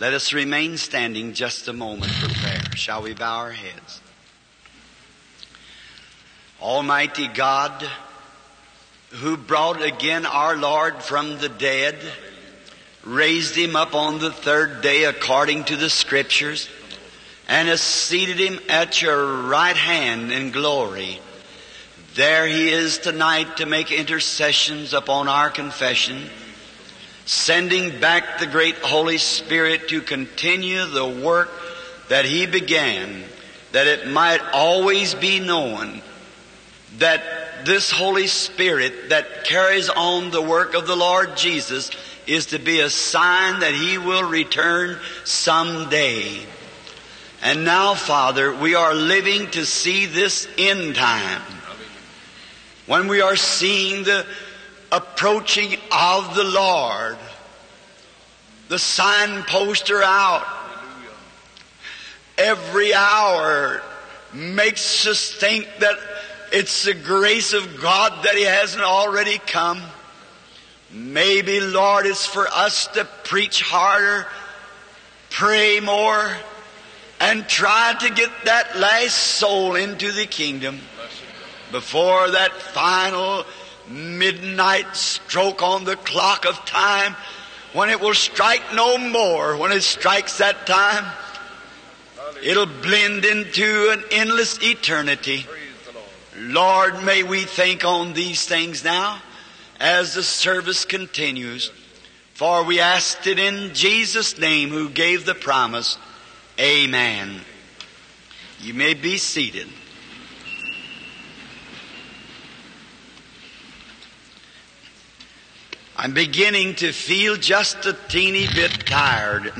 Let us remain standing just a moment for prayer. Shall we bow our heads? Almighty God, who brought again our Lord from the dead, raised him up on the third day according to the scriptures, and has seated him at your right hand in glory. There he is tonight to make intercessions upon our confession sending back the great Holy Spirit to continue the work that He began, that it might always be known that this Holy Spirit that carries on the work of the Lord Jesus is to be a sign that He will return someday. And now, Father, we are living to see this end time. When we are seeing the approaching of the Lord. The signposts are out. Every hour makes us think that it's the grace of God that He hasn't already come. Maybe, Lord, it's for us to preach harder, pray more, and try to get that last soul into the kingdom before that final midnight stroke on the clock of time when it will strike no more. When it strikes that time, it'll blend into an endless eternity. Lord, may we think on these things now as the service continues. For we asked it in Jesus' name who gave the promise. Amen. You may be seated. I'm beginning to feel just a teeny bit tired.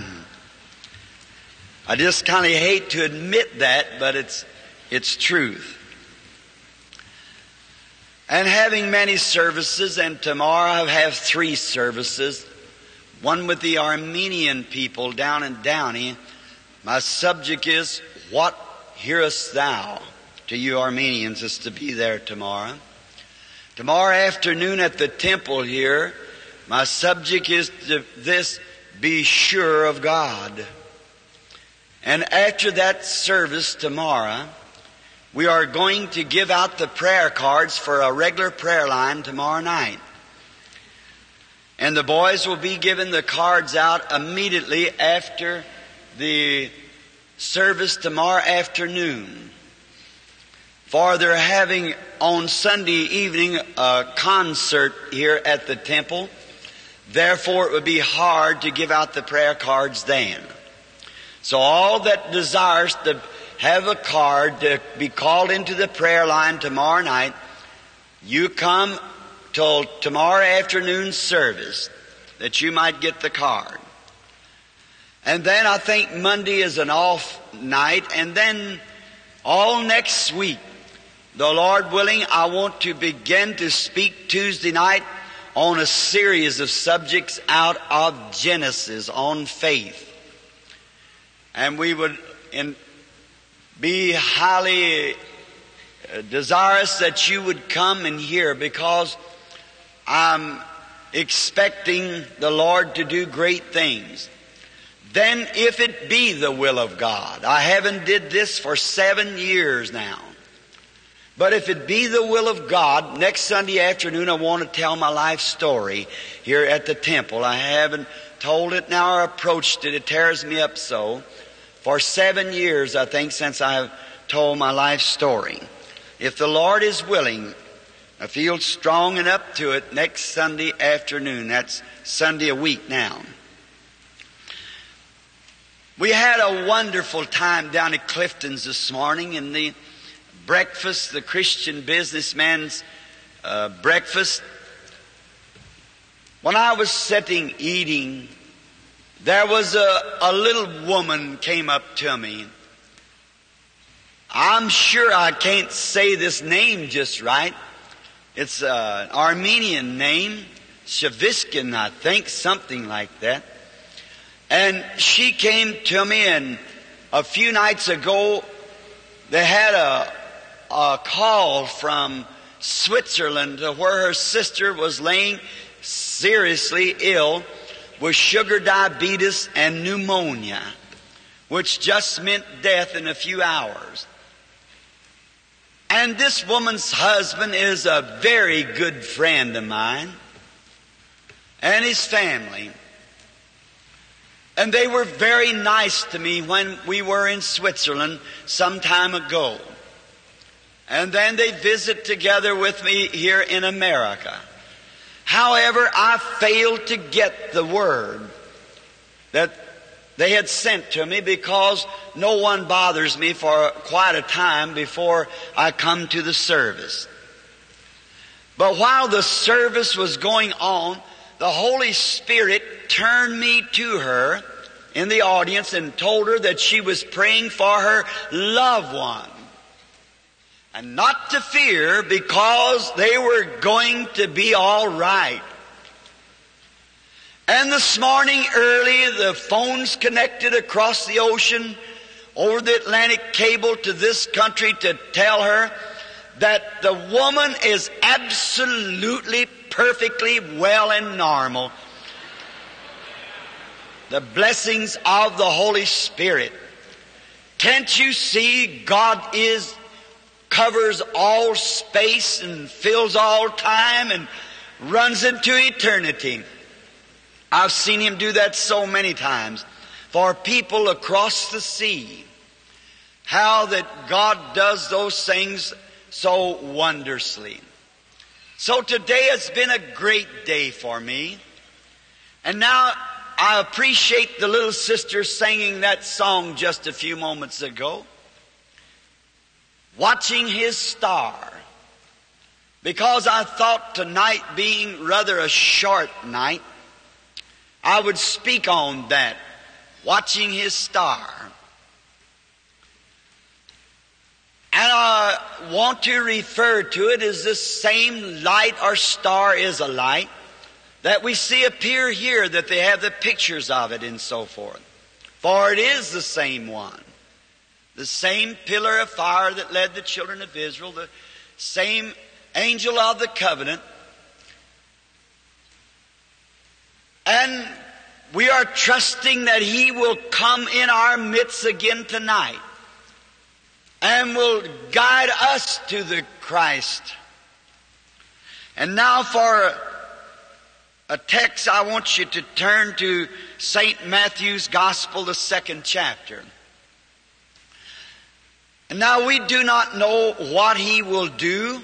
I just kind of hate to admit that, but it's, it's truth. And having many services, and tomorrow I have three services. One with the Armenian people down in Downey. My subject is, What hearest thou? To you Armenians is to be there tomorrow. Tomorrow afternoon at the temple here, my subject is this, be sure of God. And after that service tomorrow, we are going to give out the prayer cards for a regular prayer line tomorrow night. And the boys will be giving the cards out immediately after the service tomorrow afternoon. For they're having on Sunday evening a concert here at the temple Therefore, it would be hard to give out the prayer cards then. So all that desires to have a card to be called into the prayer line tomorrow night, you come till tomorrow afternoon service that you might get the card. And then I think Monday is an off night and then all next week, the Lord willing, I want to begin to speak Tuesday night on a series of subjects out of Genesis on faith. And we would in, be highly uh, desirous that you would come and hear because I'm expecting the Lord to do great things. Then if it be the will of God, I haven't did this for seven years now. But if it be the will of God, next Sunday afternoon I want to tell my life story here at the temple. I haven't told it now or approached it. It tears me up so. For seven years, I think, since I've told my life story. If the Lord is willing, I feel strong and up to it next Sunday afternoon. That's Sunday a week now. We had a wonderful time down at Clifton's this morning in the breakfast, the Christian businessman's uh, breakfast. When I was sitting eating, there was a, a little woman came up to me. I'm sure I can't say this name just right. It's an Armenian name, Shaviskin, I think, something like that. And she came to me and a few nights ago, they had a, a call from Switzerland to where her sister was laying seriously ill with sugar diabetes and pneumonia, which just meant death in a few hours. And this woman's husband is a very good friend of mine and his family. And they were very nice to me when we were in Switzerland some time ago. And then they visit together with me here in America. However, I failed to get the word that they had sent to me because no one bothers me for quite a time before I come to the service. But while the service was going on, the Holy Spirit turned me to her in the audience and told her that she was praying for her loved one. And not to fear because they were going to be all right. And this morning early, the phones connected across the ocean over the Atlantic cable to this country to tell her that the woman is absolutely perfectly well and normal. The blessings of the Holy Spirit. Can't you see God is covers all space and fills all time and runs into eternity. I've seen him do that so many times for people across the sea. How that God does those things so wondrously. So today has been a great day for me. And now I appreciate the little sister singing that song just a few moments ago watching his star. Because I thought tonight being rather a short night, I would speak on that, watching his star. And I want to refer to it as this same light or star is a light that we see appear here, that they have the pictures of it and so forth. For it is the same one. The same pillar of fire that led the children of Israel, the same angel of the covenant. And we are trusting that He will come in our midst again tonight and will guide us to the Christ. And now for a text, I want you to turn to St. Matthew's Gospel, the second chapter. Now we do not know what he will do.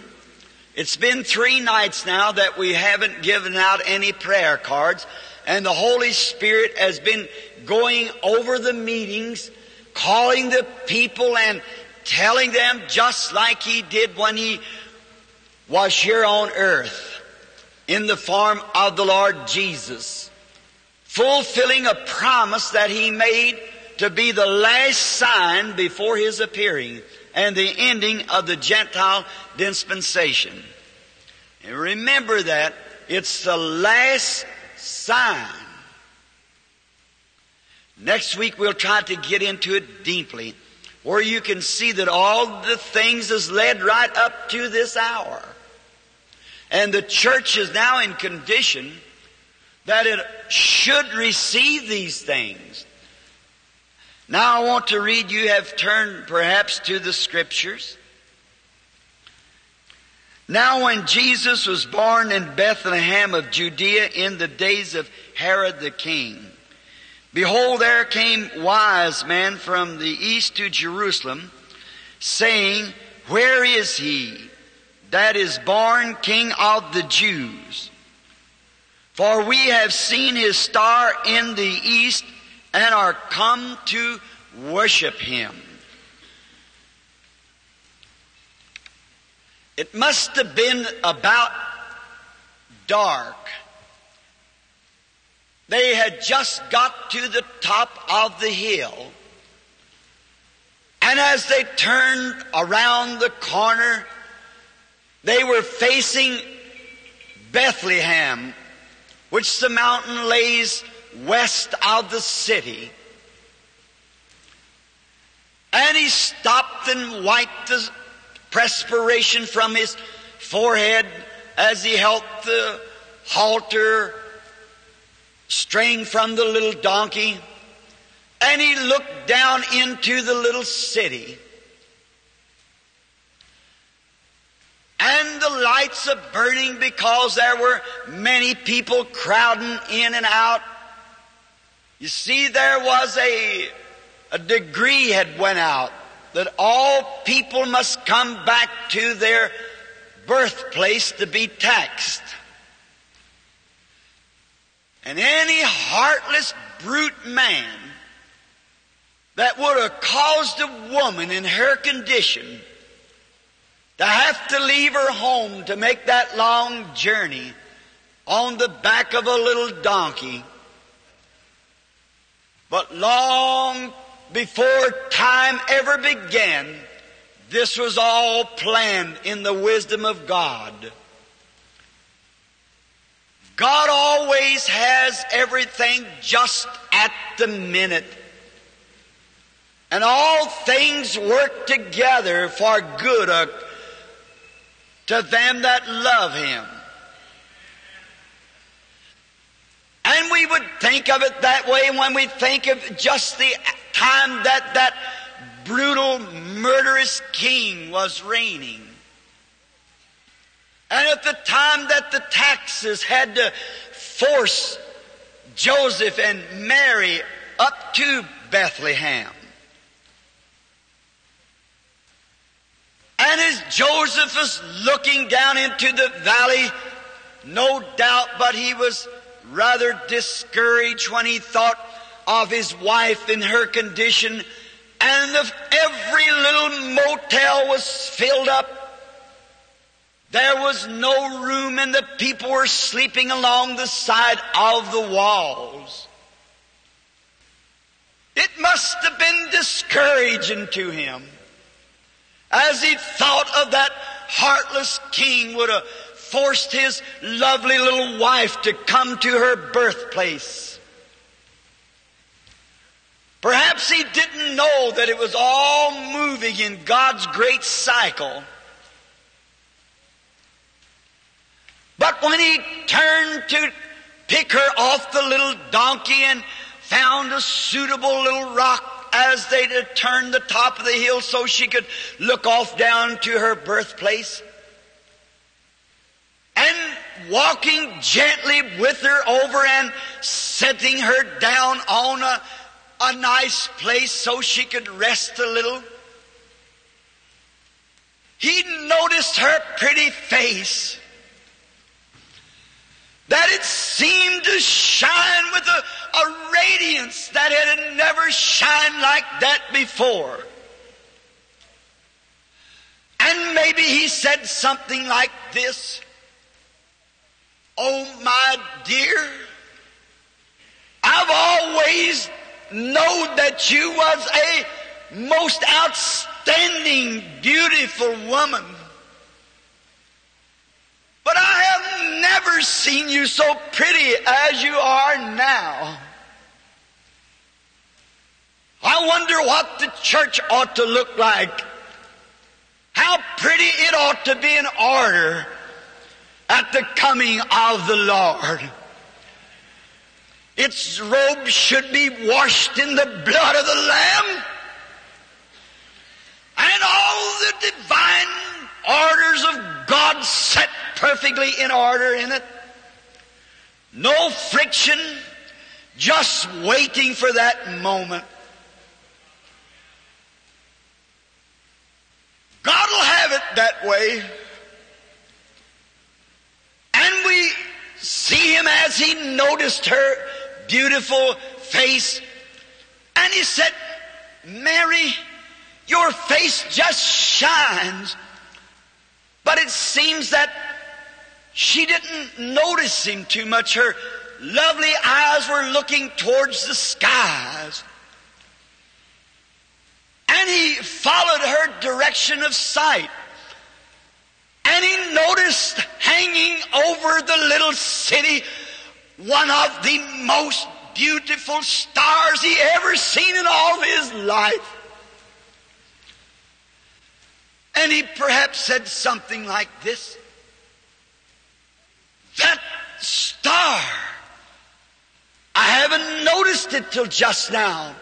It's been three nights now that we haven't given out any prayer cards, and the Holy Spirit has been going over the meetings, calling the people and telling them just like he did when he was here on earth in the form of the Lord Jesus, fulfilling a promise that he made to be the last sign before His appearing and the ending of the Gentile dispensation. And remember that it's the last sign. Next week we'll try to get into it deeply where you can see that all the things has led right up to this hour. And the church is now in condition that it should receive these things. Now I want to read, you have turned perhaps to the scriptures. Now when Jesus was born in Bethlehem of Judea in the days of Herod the king, behold there came wise men from the east to Jerusalem, saying, Where is he that is born king of the Jews? For we have seen his star in the east and are come to worship Him. It must have been about dark. They had just got to the top of the hill. And as they turned around the corner, they were facing Bethlehem, which the mountain lays west of the city. And he stopped and wiped the perspiration from his forehead as he held the halter straying from the little donkey, and he looked down into the little city. And the lights are burning because there were many people crowding in and out. You see, there was a, a decree had went out that all people must come back to their birthplace to be taxed. And any heartless brute man that would have caused a woman in her condition to have to leave her home to make that long journey on the back of a little donkey. But long before time ever began, this was all planned in the wisdom of God. God always has everything just at the minute. And all things work together for good to them that love Him. And we would think of it that way when we think of just the time that that brutal, murderous king was reigning. And at the time that the taxes had to force Joseph and Mary up to Bethlehem. And as Joseph was looking down into the valley, no doubt but he was rather discouraged when he thought of his wife in her condition and if every little motel was filled up. There was no room and the people were sleeping along the side of the walls. It must have been discouraging to him as he thought of that heartless king would have forced his lovely little wife to come to her birthplace. Perhaps he didn't know that it was all moving in God's great cycle. But when he turned to pick her off the little donkey and found a suitable little rock as they turned the top of the hill so she could look off down to her birthplace, walking gently with her over and setting her down on a a nice place so she could rest a little. He noticed her pretty face. That it seemed to shine with a, a radiance that it had never shined like that before. And maybe he said something like this Oh, my dear, I've always known that you was a most outstanding, beautiful woman. But I have never seen you so pretty as you are now. I wonder what the church ought to look like. How pretty it ought to be in order at the coming of the Lord. Its robes should be washed in the blood of the Lamb. And all the divine orders of God set perfectly in order in it. No friction, just waiting for that moment. God will have it that way. And we see him as he noticed her beautiful face. And he said, Mary, your face just shines. But it seems that she didn't notice him too much. Her lovely eyes were looking towards the skies. And he followed her direction of sight. And he noticed hanging over the little city one of the most beautiful stars he ever seen in all his life. And he perhaps said something like this That star I haven't noticed it till just now.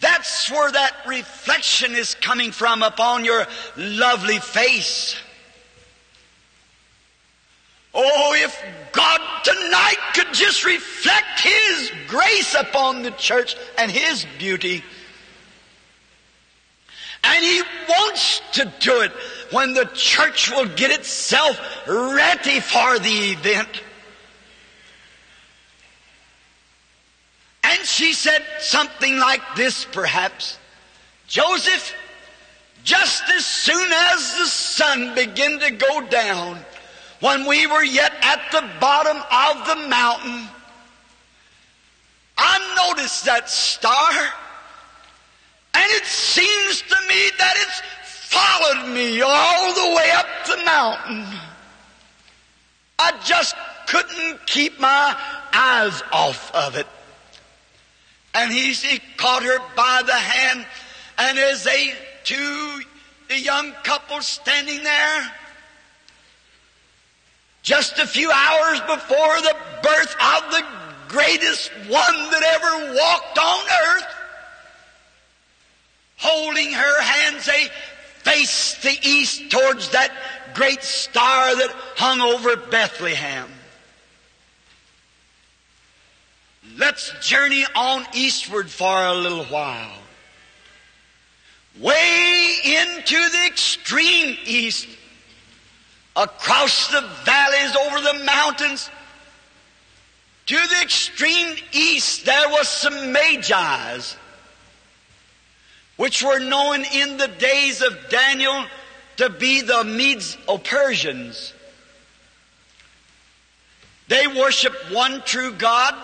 That's where that reflection is coming from upon your lovely face. Oh, if God tonight could just reflect His grace upon the church and His beauty. And He wants to do it when the church will get itself ready for the event. And she said something like this, perhaps. Joseph, just as soon as the sun began to go down, when we were yet at the bottom of the mountain, I noticed that star, and it seems to me that it's followed me all the way up the mountain. I just couldn't keep my eyes off of it. And he, he caught her by the hand, and as they two, the young couple standing there, just a few hours before the birth of the greatest one that ever walked on earth, holding her hands, they faced the east towards that great star that hung over Bethlehem. Let's journey on eastward for a little while. Way into the extreme east, across the valleys, over the mountains. To the extreme east, there was some magi's, which were known in the days of Daniel to be the Medes or Persians. They worshiped one true God.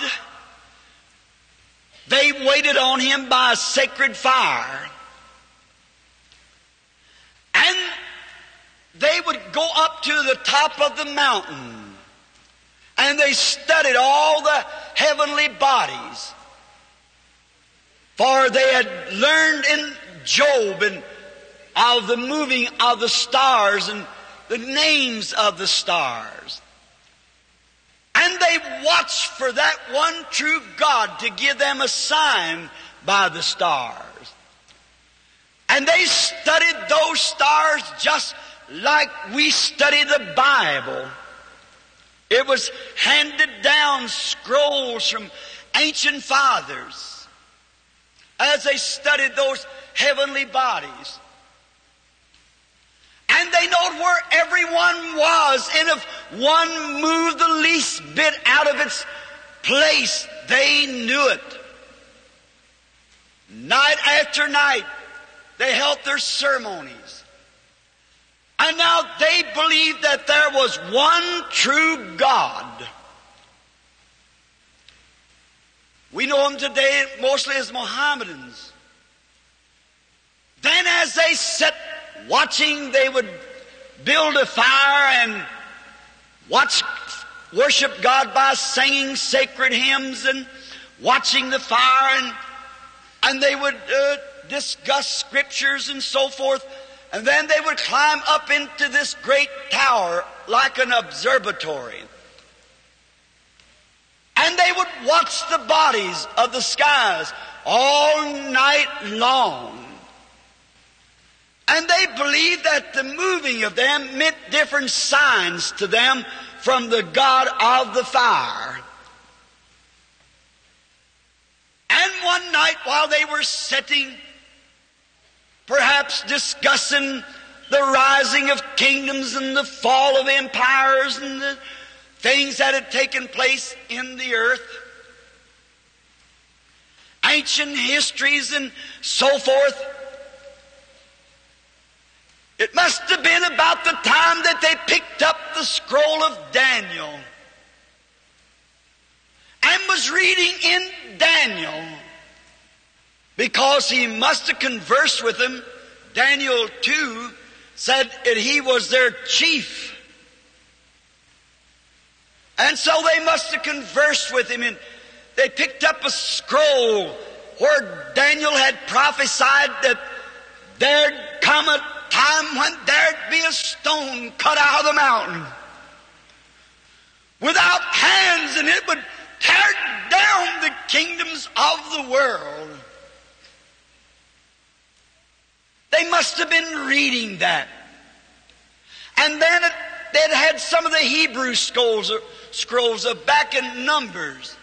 They waited on Him by a sacred fire. And they would go up to the top of the mountain and they studied all the heavenly bodies. For they had learned in Job and of the moving of the stars and the names of the stars. And they watched for that one true God to give them a sign by the stars. And they studied those stars just like we study the Bible. It was handed down scrolls from ancient fathers as they studied those heavenly bodies. And they knowed where everyone was, and if one moved the least bit out of its place, they knew it. Night after night, they held their ceremonies. And now they believed that there was one true God. We know them today mostly as Mohammedans. Then as they sat watching, they would build a fire and watch, worship God by singing sacred hymns and watching the fire and, and they would uh, discuss scriptures and so forth. And then they would climb up into this great tower like an observatory. And they would watch the bodies of the skies all night long. And they believed that the moving of them meant different signs to them from the God of the fire. And one night while they were sitting perhaps discussing the rising of kingdoms and the fall of empires and the things that had taken place in the earth, ancient histories and so forth. It must have been about the time that they picked up the scroll of Daniel and was reading in Daniel because he must have conversed with them. Daniel 2 said that he was their chief. And so they must have conversed with him and they picked up a scroll where Daniel had prophesied that there'd come a time when there'd be a stone cut out of the mountain without hands and it would tear down the kingdoms of the world. They must have been reading that. And then it, they'd had some of the Hebrew scrolls, scrolls of back in Numbers,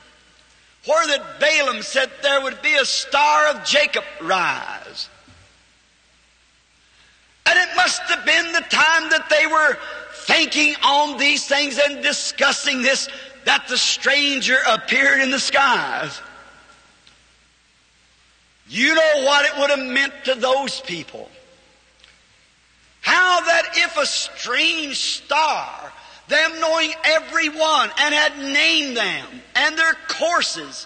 where that Balaam said there would be a star of Jacob rise. And it must have been the time that they were thinking on these things and discussing this that the stranger appeared in the skies. You know what it would have meant to those people. How that if a strange star, them knowing every one and had named them and their courses,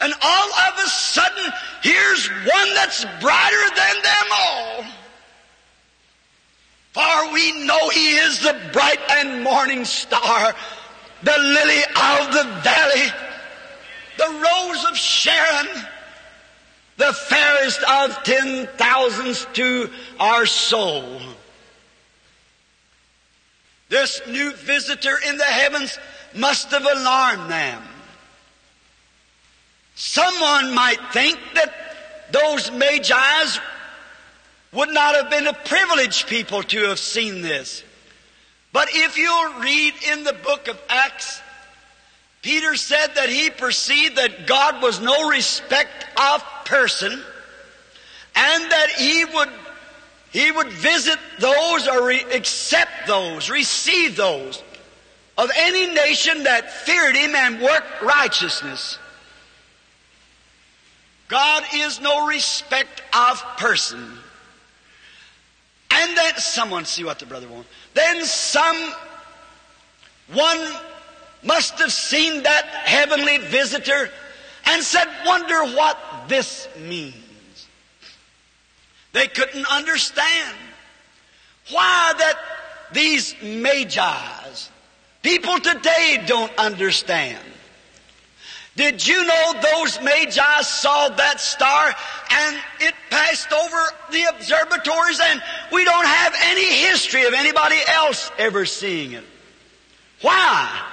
and all of a sudden, here's one that's brighter than them all. For we know he is the bright and morning star, the lily of the valley, the rose of Sharon, the fairest of ten thousands to our soul. This new visitor in the heavens must have alarmed them. Someone might think that those magi's would not have been a privileged people to have seen this. But if you'll read in the book of Acts, Peter said that he perceived that God was no respect of person and that he would he would visit those or re- accept those, receive those of any nation that feared him and worked righteousness. God is no respect of person. And then someone see what the brother wants. Then some one must have seen that heavenly visitor and said, wonder what this means. They couldn't understand why that these magi's, people today don't understand. Did you know those magi saw that star and it passed over the observatories and we don't have any history of anybody else ever seeing it? Why?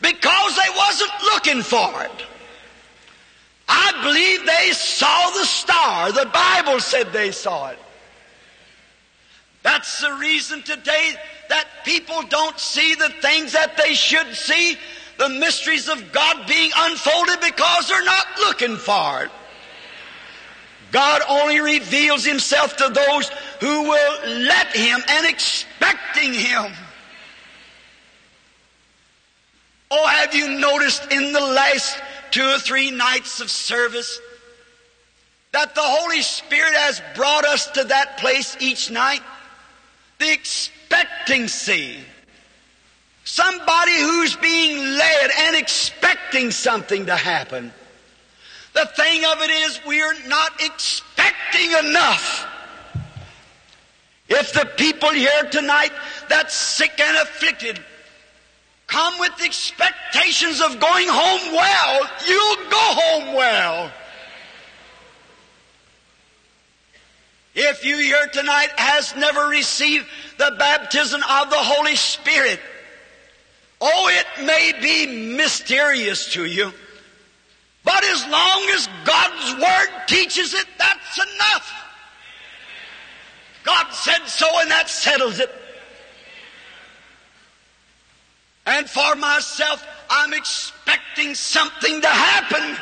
Because they wasn't looking for it. I believe they saw the star. The Bible said they saw it. That's the reason today that people don't see the things that they should see, the mysteries of God being unfolded because they're not looking for it. God only reveals Himself to those who will let Him and expecting Him. Oh, have you noticed in the last two or three nights of service that the Holy Spirit has brought us to that place each night? The expectancy. Somebody who's being led and expecting something to happen. The thing of it is, we're not expecting enough. If the people here tonight that's sick and afflicted come with expectations of going home well, you'll go home well. If you here tonight has never received the baptism of the Holy Spirit, oh, it may be mysterious to you. But as long as God's Word teaches it, that's enough. God said so and that settles it. And for myself, I'm expecting something to happen.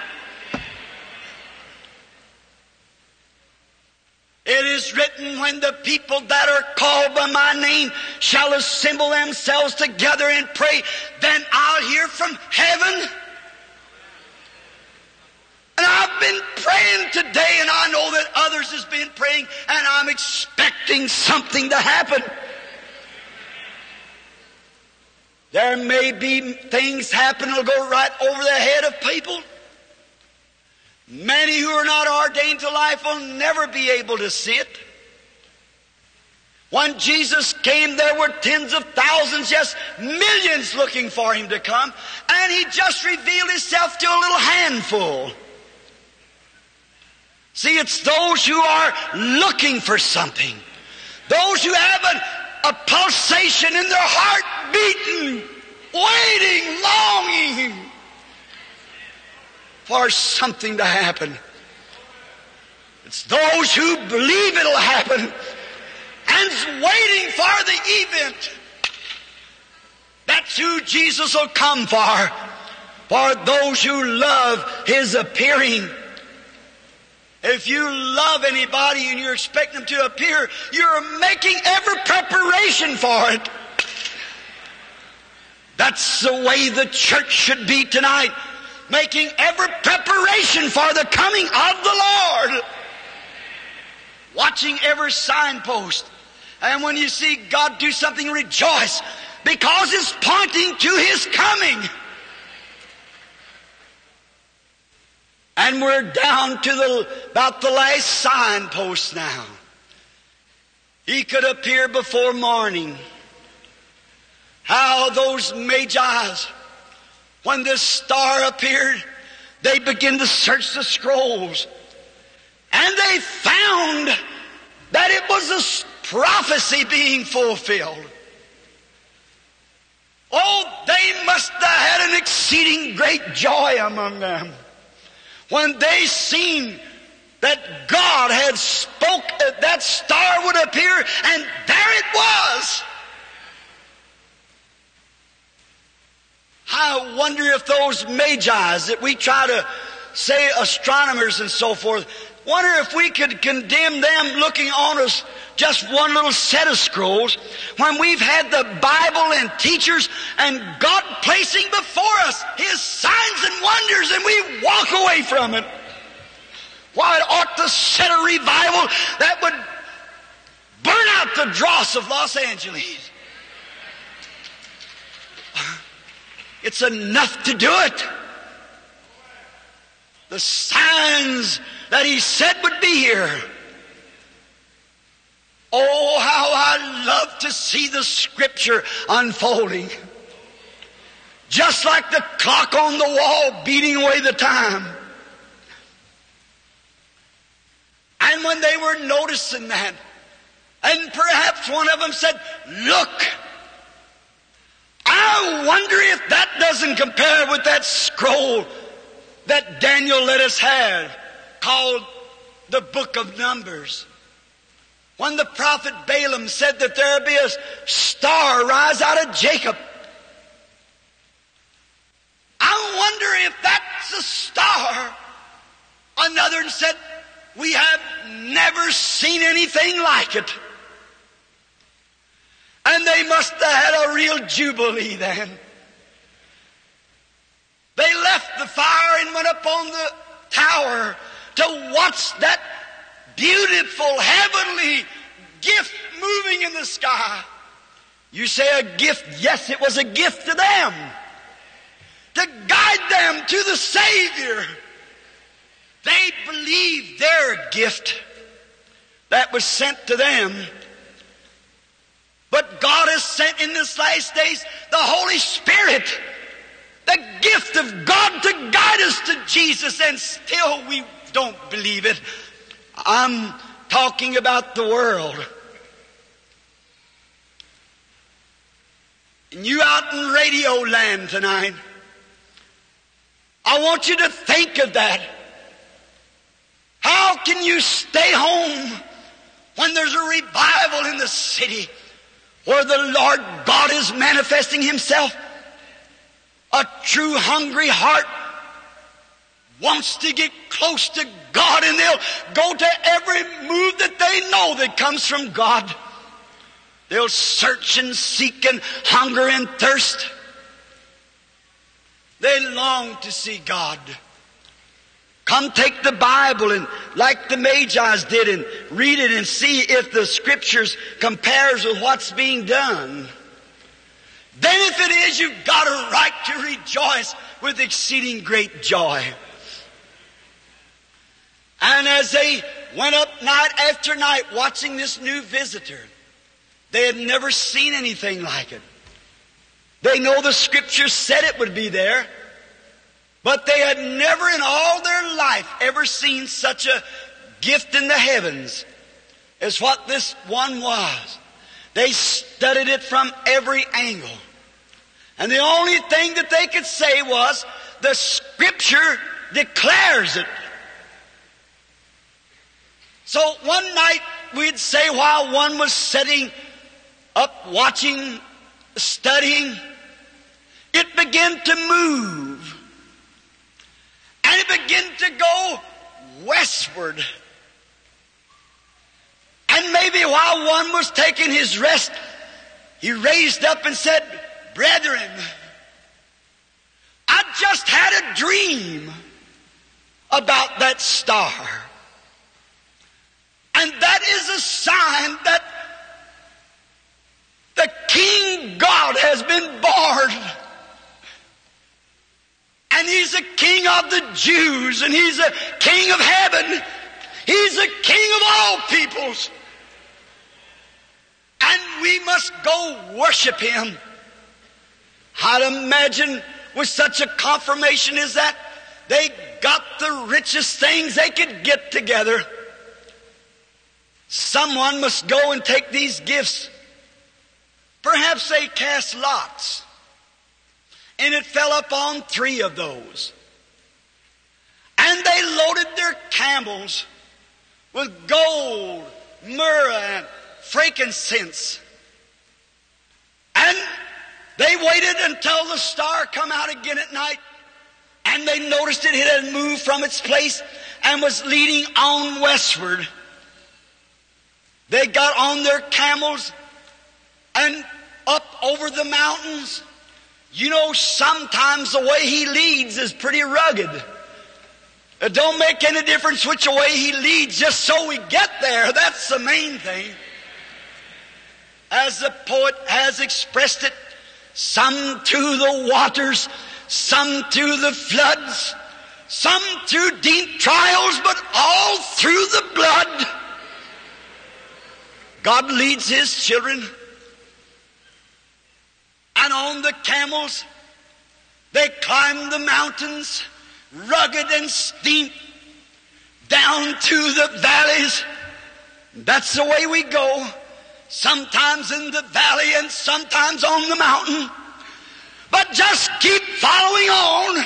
It is written, when the people that are called by my name shall assemble themselves together and pray, then I'll hear from heaven. And I've been praying today, and I know that others has been praying, and I'm expecting something to happen. There may be things happen that'll go right over the head of people. Many who are not ordained to life will never be able to see it. When Jesus came, there were tens of thousands, yes, millions looking for him to come, and he just revealed himself to a little handful. See, it's those who are looking for something, those who have an, a pulsation in their heart beating, waiting, longing for something to happen. It's those who believe it'll happen and waiting for the event. That's who Jesus will come for. For those who love His appearing. If you love anybody and you expect them to appear, you're making every preparation for it. That's the way the church should be tonight. Making every preparation for the coming of the Lord. Watching every signpost. And when you see God do something, rejoice because it's pointing to His coming. And we're down to the, about the last signpost now. He could appear before morning. How those magi's, when this star appeared, they began to search the scrolls. And they found that it was a prophecy being fulfilled. Oh, they must have had an exceeding great joy among them when they seen that God had spoke that that star would appear, and there it was. I wonder if those magi's that we try to say astronomers and so forth, wonder if we could condemn them looking on us just one little set of scrolls when we've had the Bible and teachers and God placing before us His signs and wonders and we walk away from it. Why, it ought to set a revival that would burn out the dross of Los Angeles. It's enough to do it. The signs that He said would be here Oh, how I love to see the scripture unfolding. Just like the clock on the wall beating away the time. And when they were noticing that, and perhaps one of them said, Look, I wonder if that doesn't compare with that scroll that Daniel let us have called the Book of Numbers. When the prophet Balaam said that there be a star rise out of Jacob. I wonder if that's a star. Another said, we have never seen anything like it. And they must have had a real jubilee then. They left the fire and went up on the tower to watch that beautiful, heavenly gift moving in the sky. You say a gift, yes, it was a gift to them. To guide them to the Savior. They believed their gift that was sent to them. But God has sent in this last days the Holy Spirit, the gift of God to guide us to Jesus, and still we don't believe it. I'm talking about the world. And you out in radio land tonight, I want you to think of that. How can you stay home when there's a revival in the city where the Lord God is manifesting Himself? A true hungry heart wants to get close to God and they'll go to every move that they know that comes from God. They'll search and seek and hunger and thirst. They long to see God. Come take the Bible and like the Magi's did and read it and see if the scriptures compares with what's being done. Then if it is, you've got a right to rejoice with exceeding great joy. And as they went up night after night watching this new visitor, they had never seen anything like it. They know the scripture said it would be there, but they had never in all their life ever seen such a gift in the heavens as what this one was. They studied it from every angle. And the only thing that they could say was the scripture declares it. So one night we'd say while one was sitting up watching, studying, it began to move. And it began to go westward. And maybe while one was taking his rest, he raised up and said, Brethren, I just had a dream about that star. And that is a sign that the King God has been born. And He's a King of the Jews, and He's a King of heaven. He's a King of all peoples. And we must go worship Him. I'd imagine with such a confirmation as that, they got the richest things they could get together. Someone must go and take these gifts. Perhaps they cast lots. And it fell upon three of those. And they loaded their camels with gold, myrrh, and frankincense. And they waited until the star come out again at night. And they noticed it, it had moved from its place and was leading on westward. They got on their camels and up over the mountains. You know, sometimes the way he leads is pretty rugged. It don't make any difference which way he leads, just so we get there. That's the main thing. As the poet has expressed it, some to the waters, some to the floods, some through deep trials, but all through the blood. God leads His children. And on the camels, they climb the mountains, rugged and steep, down to the valleys. That's the way we go. Sometimes in the valley and sometimes on the mountain. But just keep following on.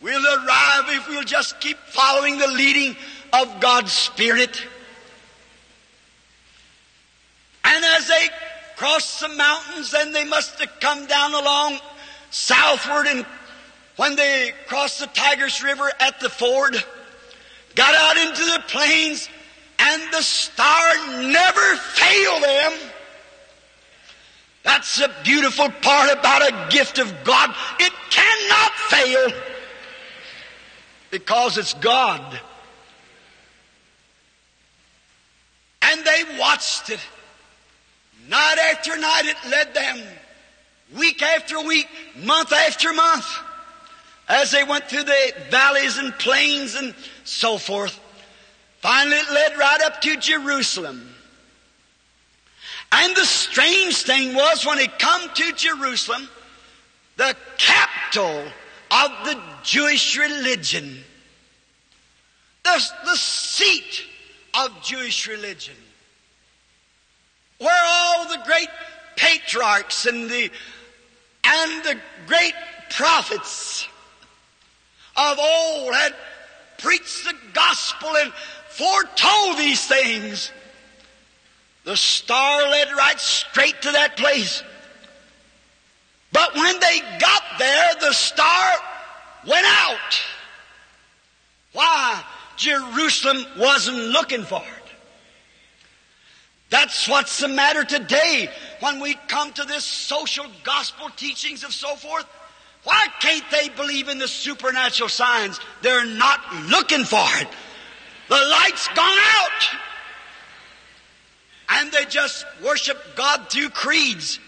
We'll arrive if we'll just keep following the leading of God's Spirit. And as they crossed the mountains, then they must have come down along southward and when they crossed the Tigris River at the ford, got out into the plains, and the star never failed them. That's the beautiful part about a gift of God. It cannot fail because it's God. And they watched it. Night after night it led them. Week after week, month after month. As they went through the valleys and plains and so forth. Finally it led right up to Jerusalem. And the strange thing was when it come to Jerusalem, the capital of the Jewish religion, the, the seat of Jewish religion, where all the great patriarchs and the and the great prophets of old had preached the gospel and foretold these things. The star led right straight to that place. But when they got there, the star went out. Why? Jerusalem wasn't looking for it. That's what's the matter today when we come to this social gospel teachings of so forth. Why can't they believe in the supernatural signs? They're not looking for it. The light's gone out. And they just worship God through creeds.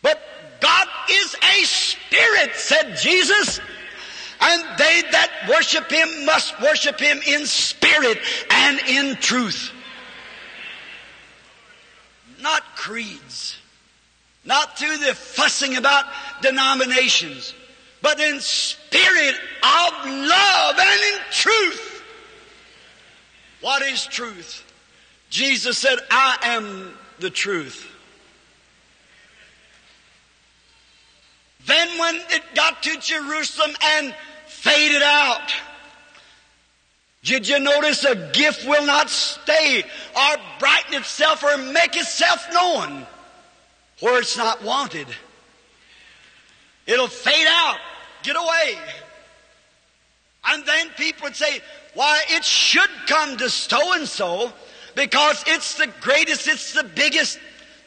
But God is a spirit, said Jesus. And they that worship Him must worship Him in spirit and in truth. Not creeds. Not through the fussing about denominations. But in spirit of love and in truth. What is truth? Jesus said, I am the truth. Then when it got to Jerusalem and faded out, did you notice a gift will not stay or brighten itself or make itself known where it's not wanted? It'll fade out, get away. And then people would say, why, it should come to so and so because it's the greatest, it's the biggest.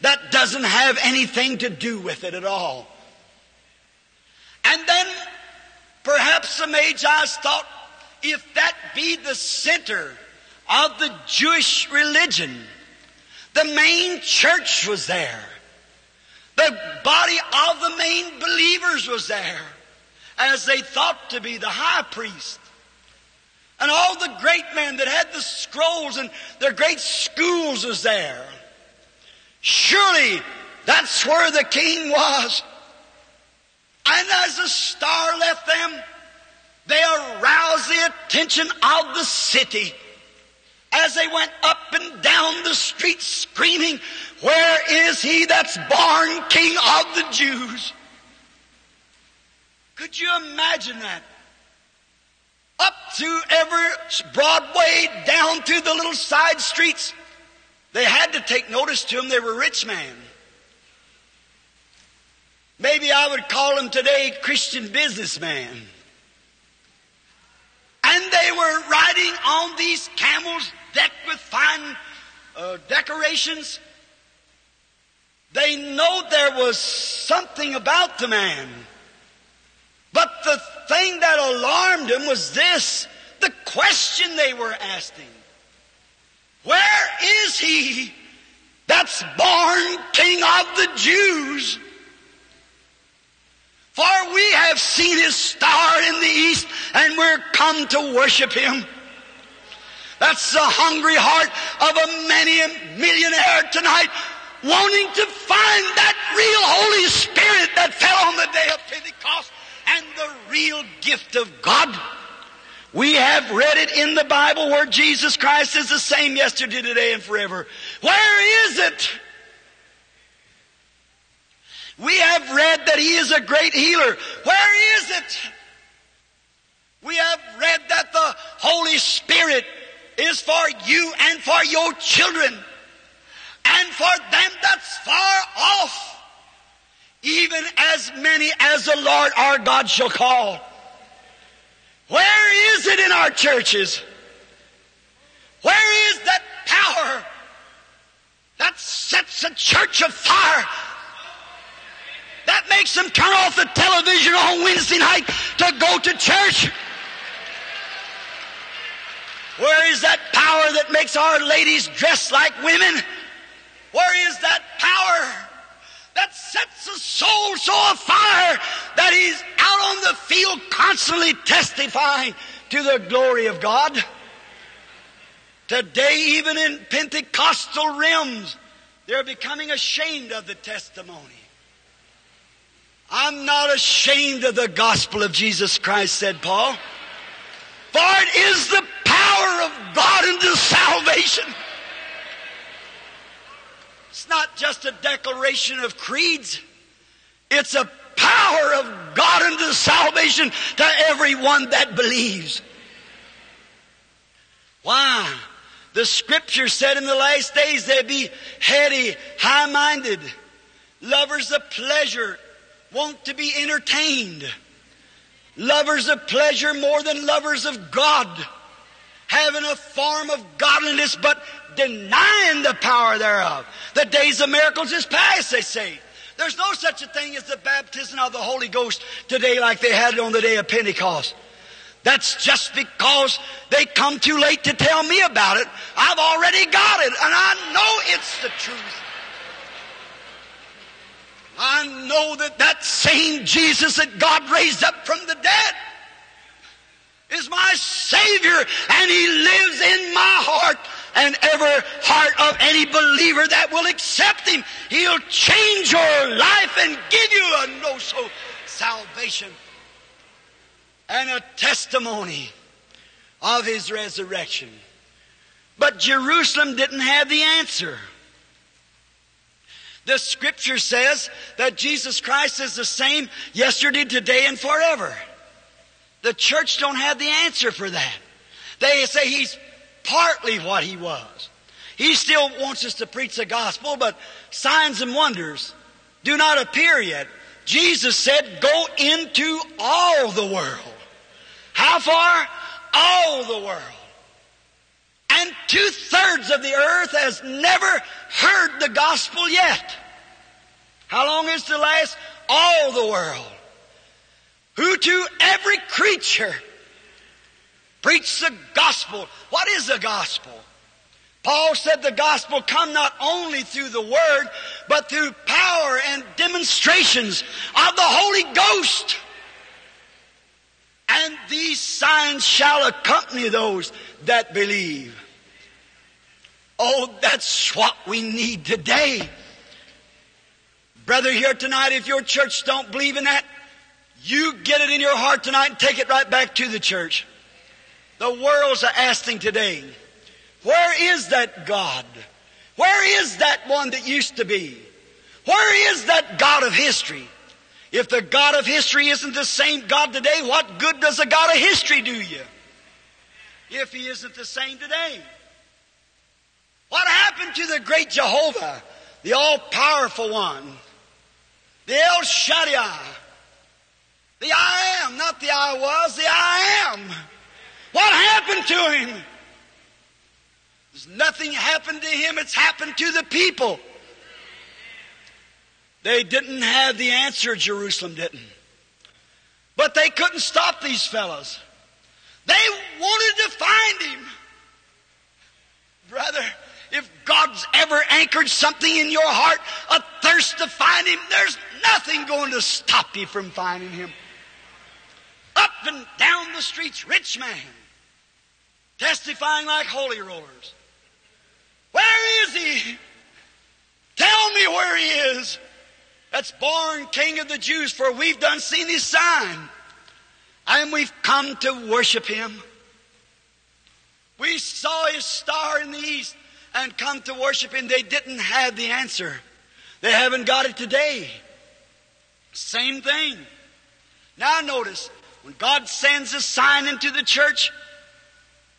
That doesn't have anything to do with it at all. And then perhaps the Magi's thought, if that be the center of the Jewish religion, the main church was there. The body of the main believers was there, as they thought to be the high priest. And all the great men that had the scrolls and their great schools was there. Surely that's where the king was. And as the star left them, they aroused the attention of the city as they went up and down the street screaming, Where is he that's born King of the Jews? Could you imagine that? Up to every Broadway, down to the little side streets, they had to take notice to him. They were rich men. Maybe I would call them today Christian businessmen. And they were riding on these camels decked with fine uh, decorations. They know there was something about the man. But the thing that alarmed them was this the question they were asking Where is he that's born King of the Jews? For we have seen his star in the east and we're come to worship him. That's the hungry heart of a many millionaire tonight wanting to find that real Holy Spirit that fell on the day of Pentecost and the real gift of God. We have read it in the Bible where Jesus Christ is the same yesterday, today, and forever. Where is it? We have read that He is a great healer. Where is it? We have read that the Holy Spirit is for you and for your children and for them that's far off, even as many as the Lord our God shall call. Where is it in our churches? Where is that power that sets a church afire? That makes them turn off the television on Wednesday night to go to church. Where is that power that makes our ladies dress like women? Where is that power that sets the soul so afire that he's out on the field constantly testifying to the glory of God? Today, even in Pentecostal realms, they're becoming ashamed of the testimony. I'm not ashamed of the gospel of Jesus Christ, said Paul. For it is the power of God unto salvation. It's not just a declaration of creeds. It's a power of God unto salvation to everyone that believes. Why? The scripture said in the last days they'd be heady, high-minded, lovers of pleasure, want to be entertained. Lovers of pleasure more than lovers of God. Having a form of godliness but denying the power thereof. The days of miracles is past, they say. There's no such a thing as the baptism of the Holy Ghost today like they had it on the day of Pentecost. That's just because they come too late to tell me about it. I've already got it, and I know it's the truth. I know that that same Jesus that God raised up from the dead is my Savior and He lives in my heart and every heart of any believer that will accept Him. He'll change your life and give you a know-so salvation and a testimony of His resurrection. But Jerusalem didn't have the answer. The scripture says that Jesus Christ is the same yesterday, today, and forever. The church don't have the answer for that. They say he's partly what he was. He still wants us to preach the gospel, but signs and wonders do not appear yet. Jesus said, go into all the world. How far? All the world. And two thirds of the earth has never heard the gospel yet. How long is to last? All the world. Who to every creature preach the gospel. What is the gospel? Paul said the gospel come not only through the word, but through power and demonstrations of the Holy Ghost. And these signs shall accompany those that believe. Oh, that's what we need today. Brother, here tonight, if your church don't believe in that, you get it in your heart tonight and take it right back to the church. The world's asking today, where is that God? Where is that one that used to be? Where is that God of history? If the God of history isn't the same God today, what good does the God of history do you? If he isn't the same today. Happened to the great Jehovah, the all-powerful one, the El Shaddai, the I am, not the I was, the I am. What happened to him? There's nothing happened to him, it's happened to the people. They didn't have the answer, Jerusalem didn't. But they couldn't stop these fellows. They wanted to find him. Brother, if God's ever anchored something in your heart, a thirst to find Him, there's nothing going to stop you from finding Him. Up and down the streets, rich man, testifying like holy rollers. Where is He? Tell me where He is. That's born King of the Jews, for we've done seen His sign. And we've come to worship Him. We saw His star in the east and come to worship Him, they didn't have the answer. They haven't got it today. Same thing. Now notice, when God sends a sign into the church,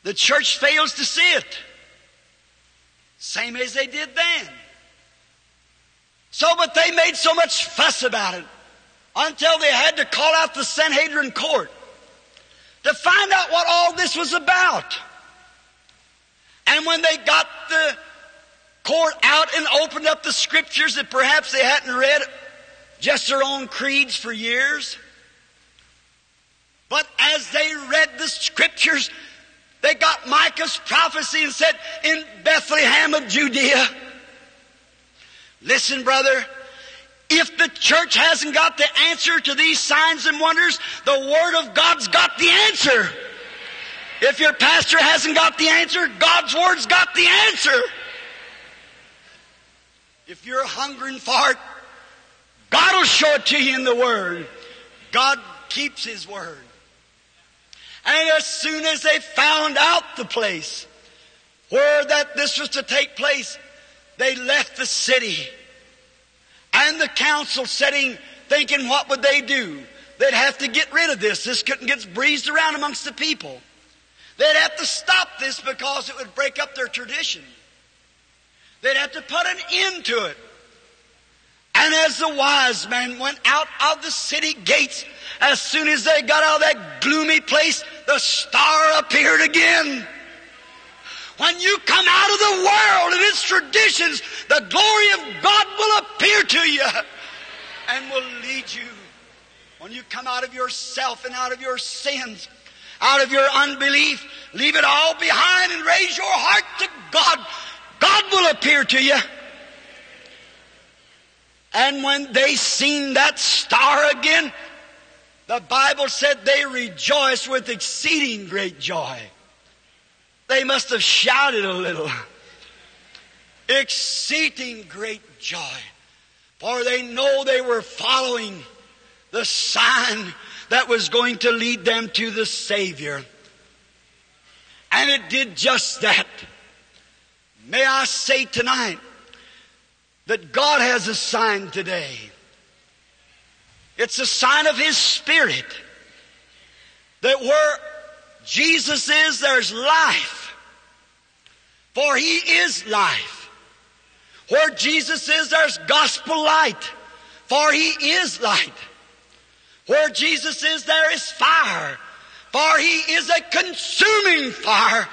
the church fails to see it. Same as they did then. So, but they made so much fuss about it until they had to call out the Sanhedrin court to find out what all this was about. And when they got the court out and opened up the scriptures that perhaps they hadn't read just their own creeds for years, but as they read the scriptures, they got Micah's prophecy and said, in Bethlehem of Judea. Listen, brother, if the church hasn't got the answer to these signs and wonders, the Word of God's got the answer. If your pastor hasn't got the answer, God's Word's got the answer. If you're hungering for it, God will show it to you in the Word. God keeps His Word. And as soon as they found out the place where that this was to take place, they left the city. And the council sitting, thinking what would they do? They'd have to get rid of this. This couldn't get breezed around amongst the people. They'd have to stop this because it would break up their tradition. They'd have to put an end to it. And as the wise men went out of the city gates, as soon as they got out of that gloomy place, the star appeared again. When you come out of the world and its traditions, the glory of God will appear to you and will lead you. When you come out of yourself and out of your sins, out of your unbelief. Leave it all behind and raise your heart to God. God will appear to you. And when they seen that star again, the Bible said they rejoiced with exceeding great joy. They must have shouted a little. Exceeding great joy. For they know they were following the sign that was going to lead them to the Savior. And it did just that. May I say tonight, that God has a sign today. It's a sign of His Spirit that where Jesus is, there's life. For He is life. Where Jesus is, there's gospel light. For He is light. Where Jesus is, there is fire. For He is a consuming fire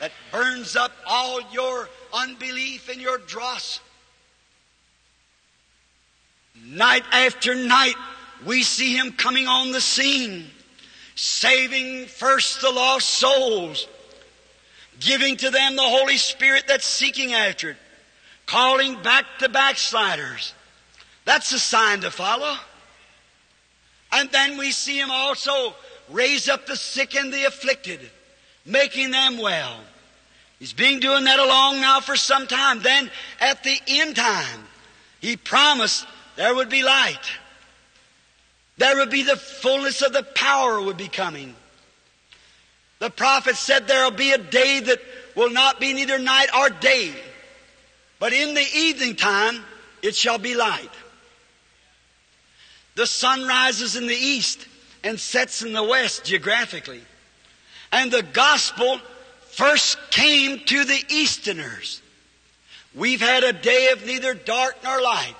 that burns up all your unbelief and your dross. Night after night, we see Him coming on the scene, saving first the lost souls, giving to them the Holy Spirit that's seeking after it, calling back the backsliders. That's a sign to follow. And then we see Him also raise up the sick and the afflicted, making them well. He's been doing that along now for some time. Then at the end time, He promised there would be light. There would be the fullness of the power would be coming. The prophet said there will be a day that will not be neither night or day, but in the evening time it shall be light. The sun rises in the east and sets in the west geographically. And the gospel first came to the Easterners. We've had a day of neither dark nor light.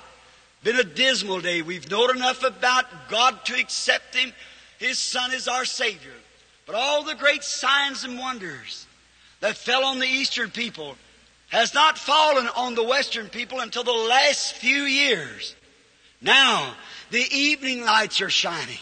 Been a dismal day. We've known enough about God to accept Him. His Son is our Savior. But all the great signs and wonders that fell on the Eastern people has not fallen on the Western people until the last few years. Now, the evening lights are shining.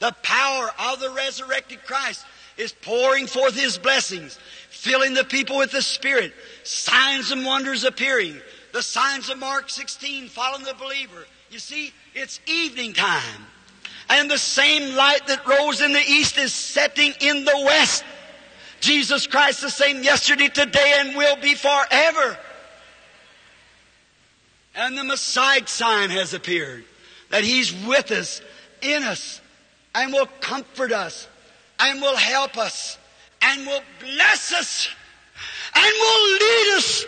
The power of the resurrected Christ is pouring forth His blessings, filling the people with the Spirit, signs and wonders appearing. The signs of Mark 16 following the believer. You see, it's evening time. And the same light that rose in the east is setting in the west. Jesus Christ the same yesterday, today, and will be forever. And the Messiah sign has appeared. That He's with us, in us, and will comfort us, and will help us, and will bless us, and will lead us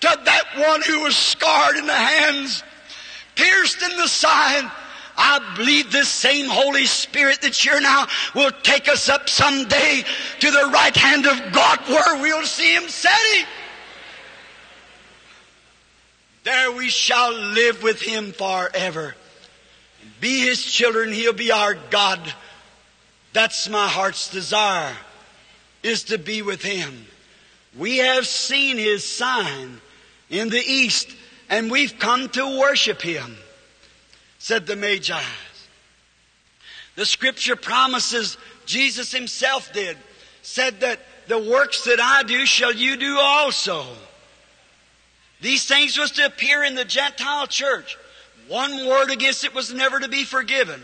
to that one who was scarred in the hands, pierced in the side. I believe this same Holy Spirit that's here now will take us up someday to the right hand of God where we'll see Him sitting. There we shall live with Him forever. Be His children, He'll be our God. That's my heart's desire, is to be with Him. We have seen His sign in the east, and we've come to worship Him, said the Magi. The scripture promises, Jesus Himself did, said that the works that I do shall you do also. These things was to appear in the Gentile church. One word against it was never to be forgiven.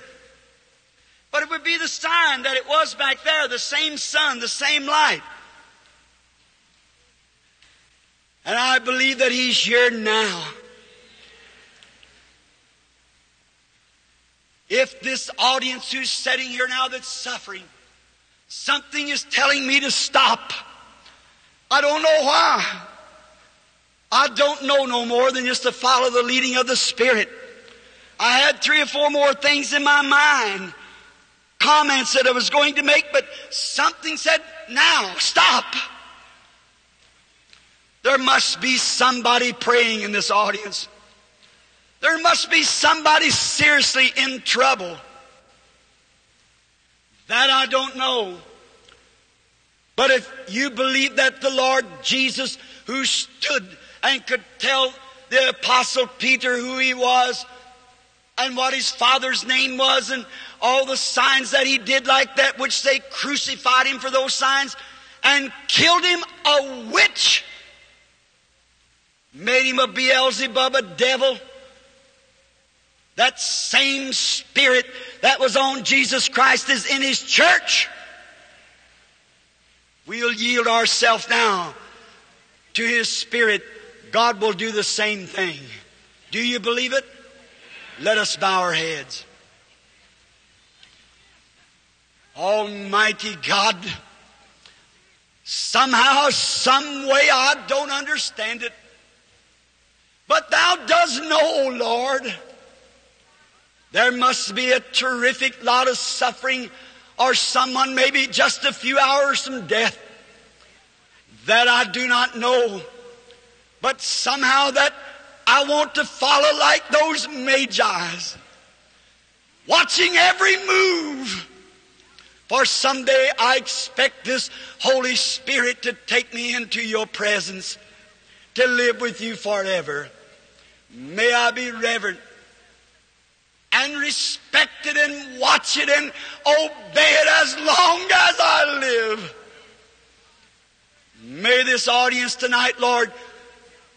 But it would be the sign that it was back there, the same sun, the same light. And I believe that He's here now. If this audience who's sitting here now that's suffering, something is telling me to stop. I don't know why. I don't know no more than just to follow the leading of the Spirit. I had three or four more things in my mind, comments that I was going to make, but something said, now, stop. There must be somebody praying in this audience. There must be somebody seriously in trouble. That I don't know. But if you believe that the Lord Jesus, who stood and could tell the Apostle Peter who he was and what his father's name was and all the signs that he did like that, which they crucified him for those signs and killed him a witch made him a Beelzebub, a devil. That same spirit that was on Jesus Christ is in his church. We'll yield ourselves now to his spirit. God will do the same thing. Do you believe it? Let us bow our heads. Almighty God, somehow, some way, I don't understand it. But thou dost know, Lord, there must be a terrific lot of suffering or someone maybe just a few hours from death that I do not know. But somehow that I want to follow like those magi's, watching every move. For someday I expect this Holy Spirit to take me into your presence to live with you forever. May I be reverent and respect it and watch it and obey it as long as I live. May this audience tonight, Lord,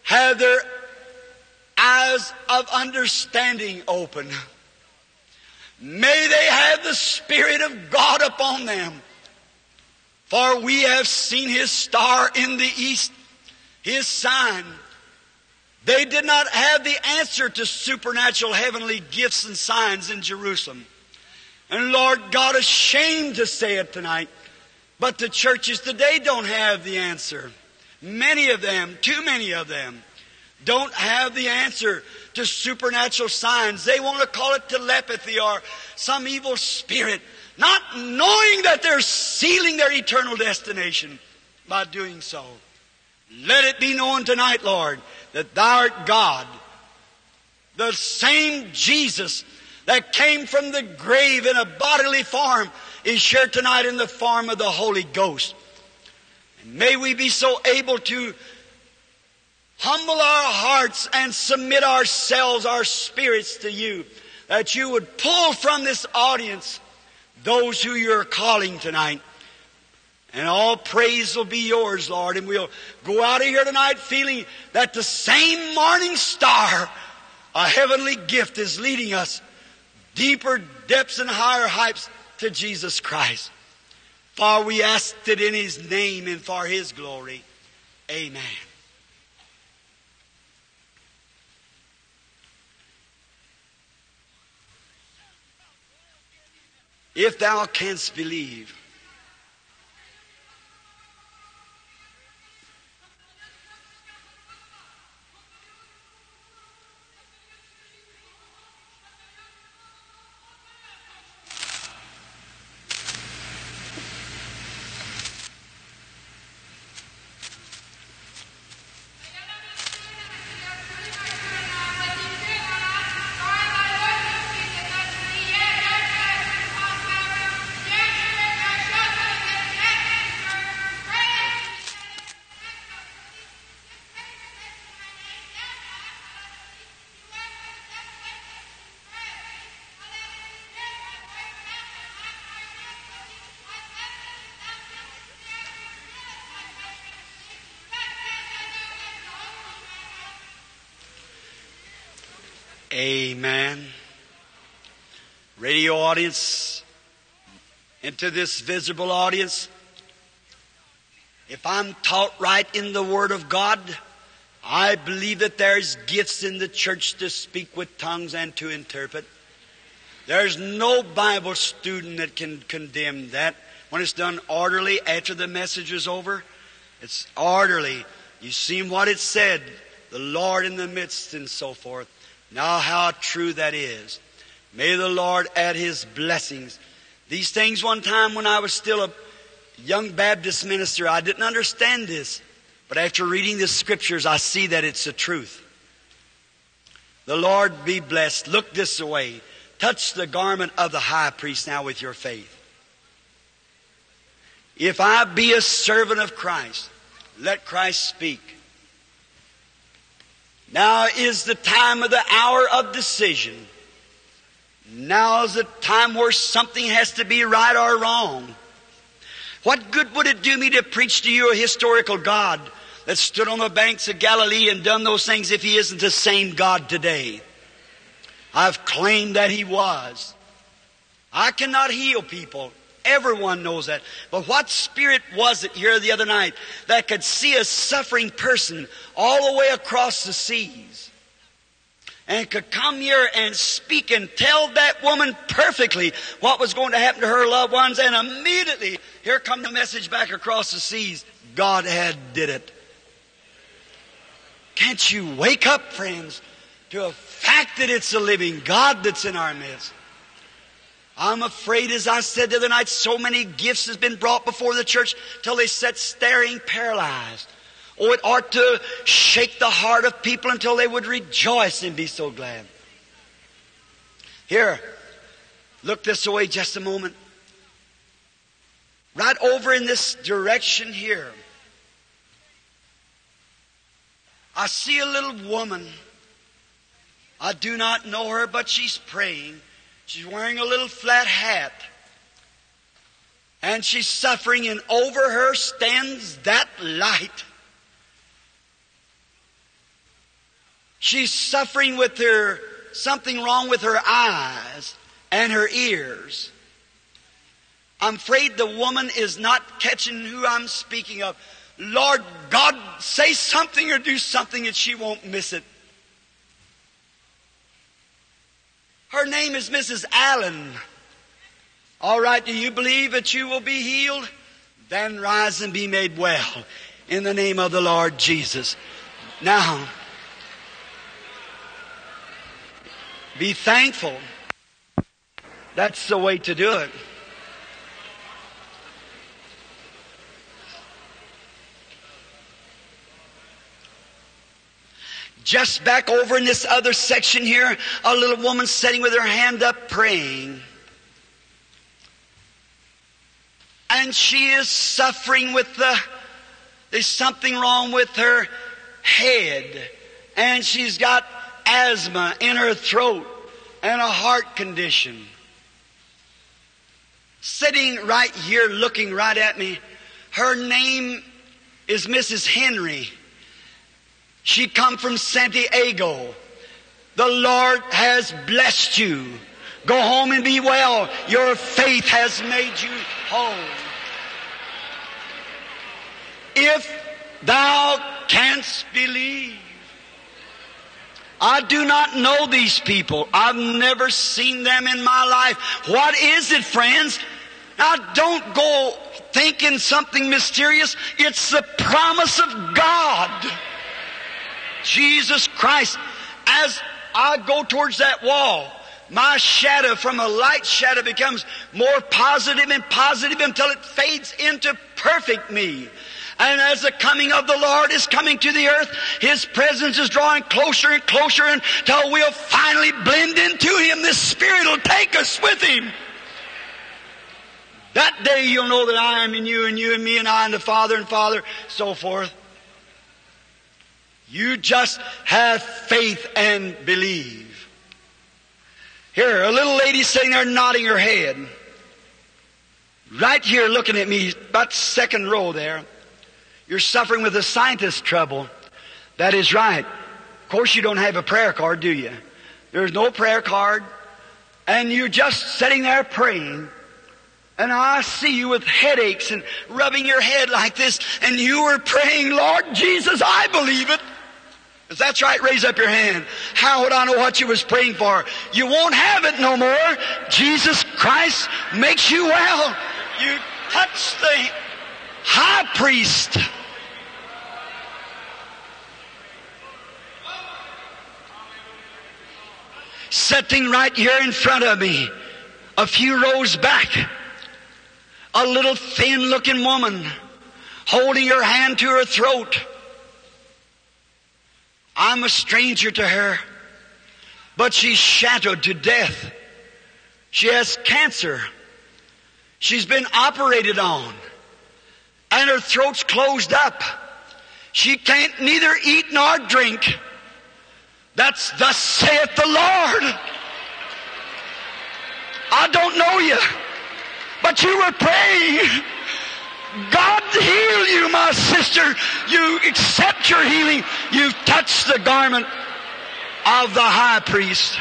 have their eyes of understanding open. May they have the Spirit of God upon them. For we have seen His star in the east, His sign. They did not have the answer to supernatural heavenly gifts and signs in Jerusalem. And Lord God, ashamed to say it tonight, but the churches today don't have the answer. Many of them, too many of them, don't have the answer to supernatural signs. They want to call it telepathy or some evil spirit, not knowing that they're sealing their eternal destination by doing so. Let it be known tonight, Lord, that Thou art God, the same Jesus that came from the grave in a bodily form is here tonight in the form of the Holy Ghost. May we be so able to humble our hearts and submit ourselves, our spirits to you, that you would pull from this audience those who you're calling tonight. And all praise will be yours, Lord. And we'll go out of here tonight feeling that the same morning star, a heavenly gift, is leading us deeper depths and higher heights to Jesus Christ. For we asked it in His name and for His glory. Amen. If thou canst believe, Amen. Radio audience, into this visible audience, if I'm taught right in the Word of God, I believe that there's gifts in the church to speak with tongues and to interpret. There's no Bible student that can condemn that. When it's done orderly after the message is over, it's orderly. You see what it said, the Lord in the midst and so forth. Now, how true that is. May the Lord add His blessings. These things, one time when I was still a young Baptist minister, I didn't understand this. But after reading the scriptures, I see that it's the truth. The Lord be blessed. Look this way. Touch the garment of the high priest now with your faith. If I be a servant of Christ, let Christ speak. Now is the time of the hour of decision. Now is the time where something has to be right or wrong. What good would it do me to preach to you a historical God that stood on the banks of Galilee and done those things if He isn't the same God today? I've claimed that He was. I cannot heal people. Everyone knows that. But what spirit was it here the other night that could see a suffering person all the way across the seas and could come here and speak and tell that woman perfectly what was going to happen to her loved ones and immediately here come the message back across the seas. God had did it. Can't you wake up, friends, to a fact that it's the living God that's in our midst? I'm afraid, as I said the other night, so many gifts has been brought before the church till they sit staring paralyzed. Oh, it ought to shake the heart of people until they would rejoice and be so glad. Here, look this way just a moment. Right over in this direction here. I see a little woman. I do not know her, but she's praying. She's wearing a little flat hat. And she's suffering, and over her stands that light. She's suffering with her, something wrong with her eyes and her ears. I'm afraid the woman is not catching who I'm speaking of. Lord God, say something or do something and she won't miss it. Her name is Mrs. Allen. All right, do you believe that you will be healed? Then rise and be made well in the name of the Lord Jesus. Now, be thankful. That's the way to do it. Just back over in this other section here, a little woman sitting with her hand up praying. And she is suffering with the, there's something wrong with her head. And she's got asthma in her throat and a heart condition. Sitting right here looking right at me, her name is Mrs. Henry. She come from San Diego. The Lord has blessed you. Go home and be well. Your faith has made you whole. If thou canst believe. I do not know these people. I've never seen them in my life. What is it, friends? Now don't go thinking something mysterious. It's the promise of God. Jesus Christ. As I go towards that wall, my shadow from a light shadow becomes more positive and positive until it fades into perfect me. And as the coming of the Lord is coming to the earth, His presence is drawing closer and closer until we'll finally blend into Him. The Spirit will take us with Him. That day you'll know that I am in you and you and me and I and the Father and Father, so forth. You just have faith and believe. Here, a little lady sitting there nodding her head. Right here looking at me, about second row there. You're suffering with a sinus trouble. That is right. Of course you don't have a prayer card, do you? There's no prayer card. And you're just sitting there praying. And I see you with headaches and rubbing your head like this. And you were praying, Lord Jesus, I believe it. If that's right, raise up your hand. How would I know what you was praying for? You won't have it no more. Jesus Christ makes you well. You touch the high priest. Sitting right here in front of me, a few rows back, a little thin looking woman holding her hand to her throat I'm a stranger to her, but she's shattered to death. She has cancer. She's been operated on, and her throat's closed up. She can't neither eat nor drink. That's thus saith the Lord. I don't know you, but you were praying. God heal you, my sister. You accept your healing. You've touched the garment of the high priest.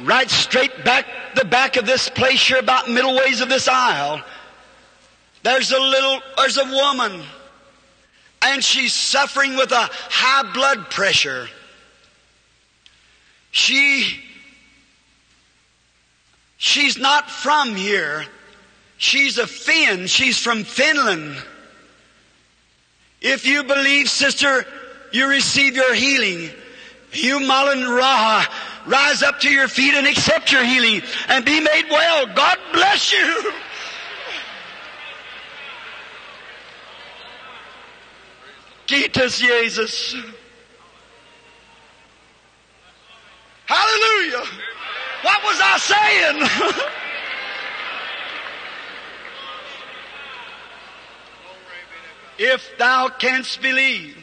Right straight back the back of this place here, about middle ways of this aisle. There's a little, there's a woman, and she's suffering with a high blood pressure. She, she's not from here. She's a Finn. She's from Finland. If you believe, sister, you receive your healing. You Mullen Raha, rise up to your feet and accept your healing and be made well. God bless you. Kiitos Jesus. Hallelujah. What was I saying? if thou canst believe.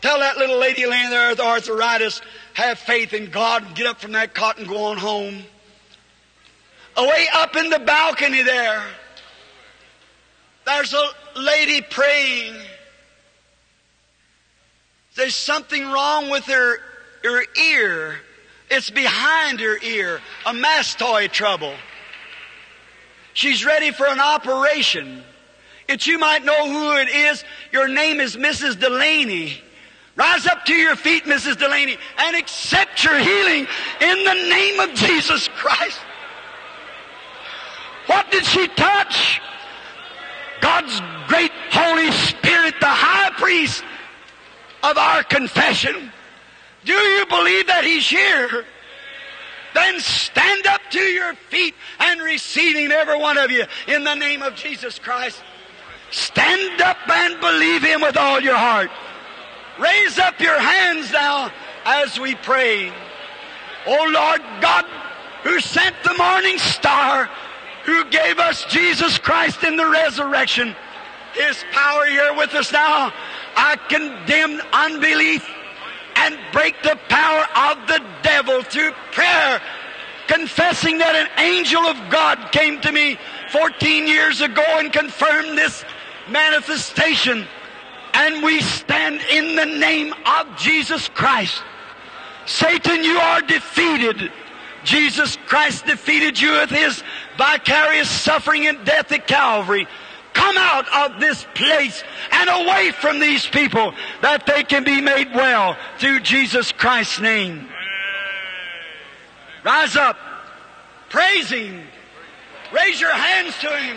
Tell that little lady laying there with arthritis, have faith in God and get up from that cot and go on home. Away up in the balcony there, there's a lady praying. There's something wrong with her, her ear. It's behind her ear, a mastoid trouble. She's ready for an operation. If you might know who it is, your name is Mrs. Delaney. Rise up to your feet, Mrs. Delaney, and accept your healing in the name of Jesus Christ. What did she touch? God's great Holy Spirit, the high priest of our confession. Do you believe that He's here? Then stand up to your feet and receive Him, every one of you, in the name of Jesus Christ. Stand up and believe Him with all your heart. Raise up your hands now as we pray. Oh Lord God, who sent the morning star, who gave us Jesus Christ in the resurrection, His power here with us now. I condemn unbelief and break the power of the devil through prayer, confessing that an angel of God came to me 14 years ago and confirmed this manifestation. And we stand in the name of Jesus Christ. Satan, you are defeated. Jesus Christ defeated you with his vicarious suffering and death at Calvary. Come out of this place and away from these people that they can be made well through Jesus Christ's name. Rise up. Praise Him. Raise your hands to Him.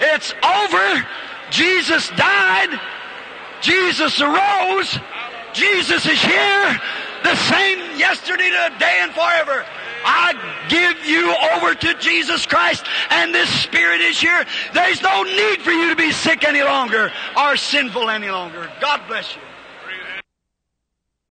It's over. Jesus died. Jesus arose. Jesus is here. The same yesterday, today, and forever. I give you over to Jesus Christ and this Spirit is here. There's no need for you to be sick any longer or sinful any longer. God bless you.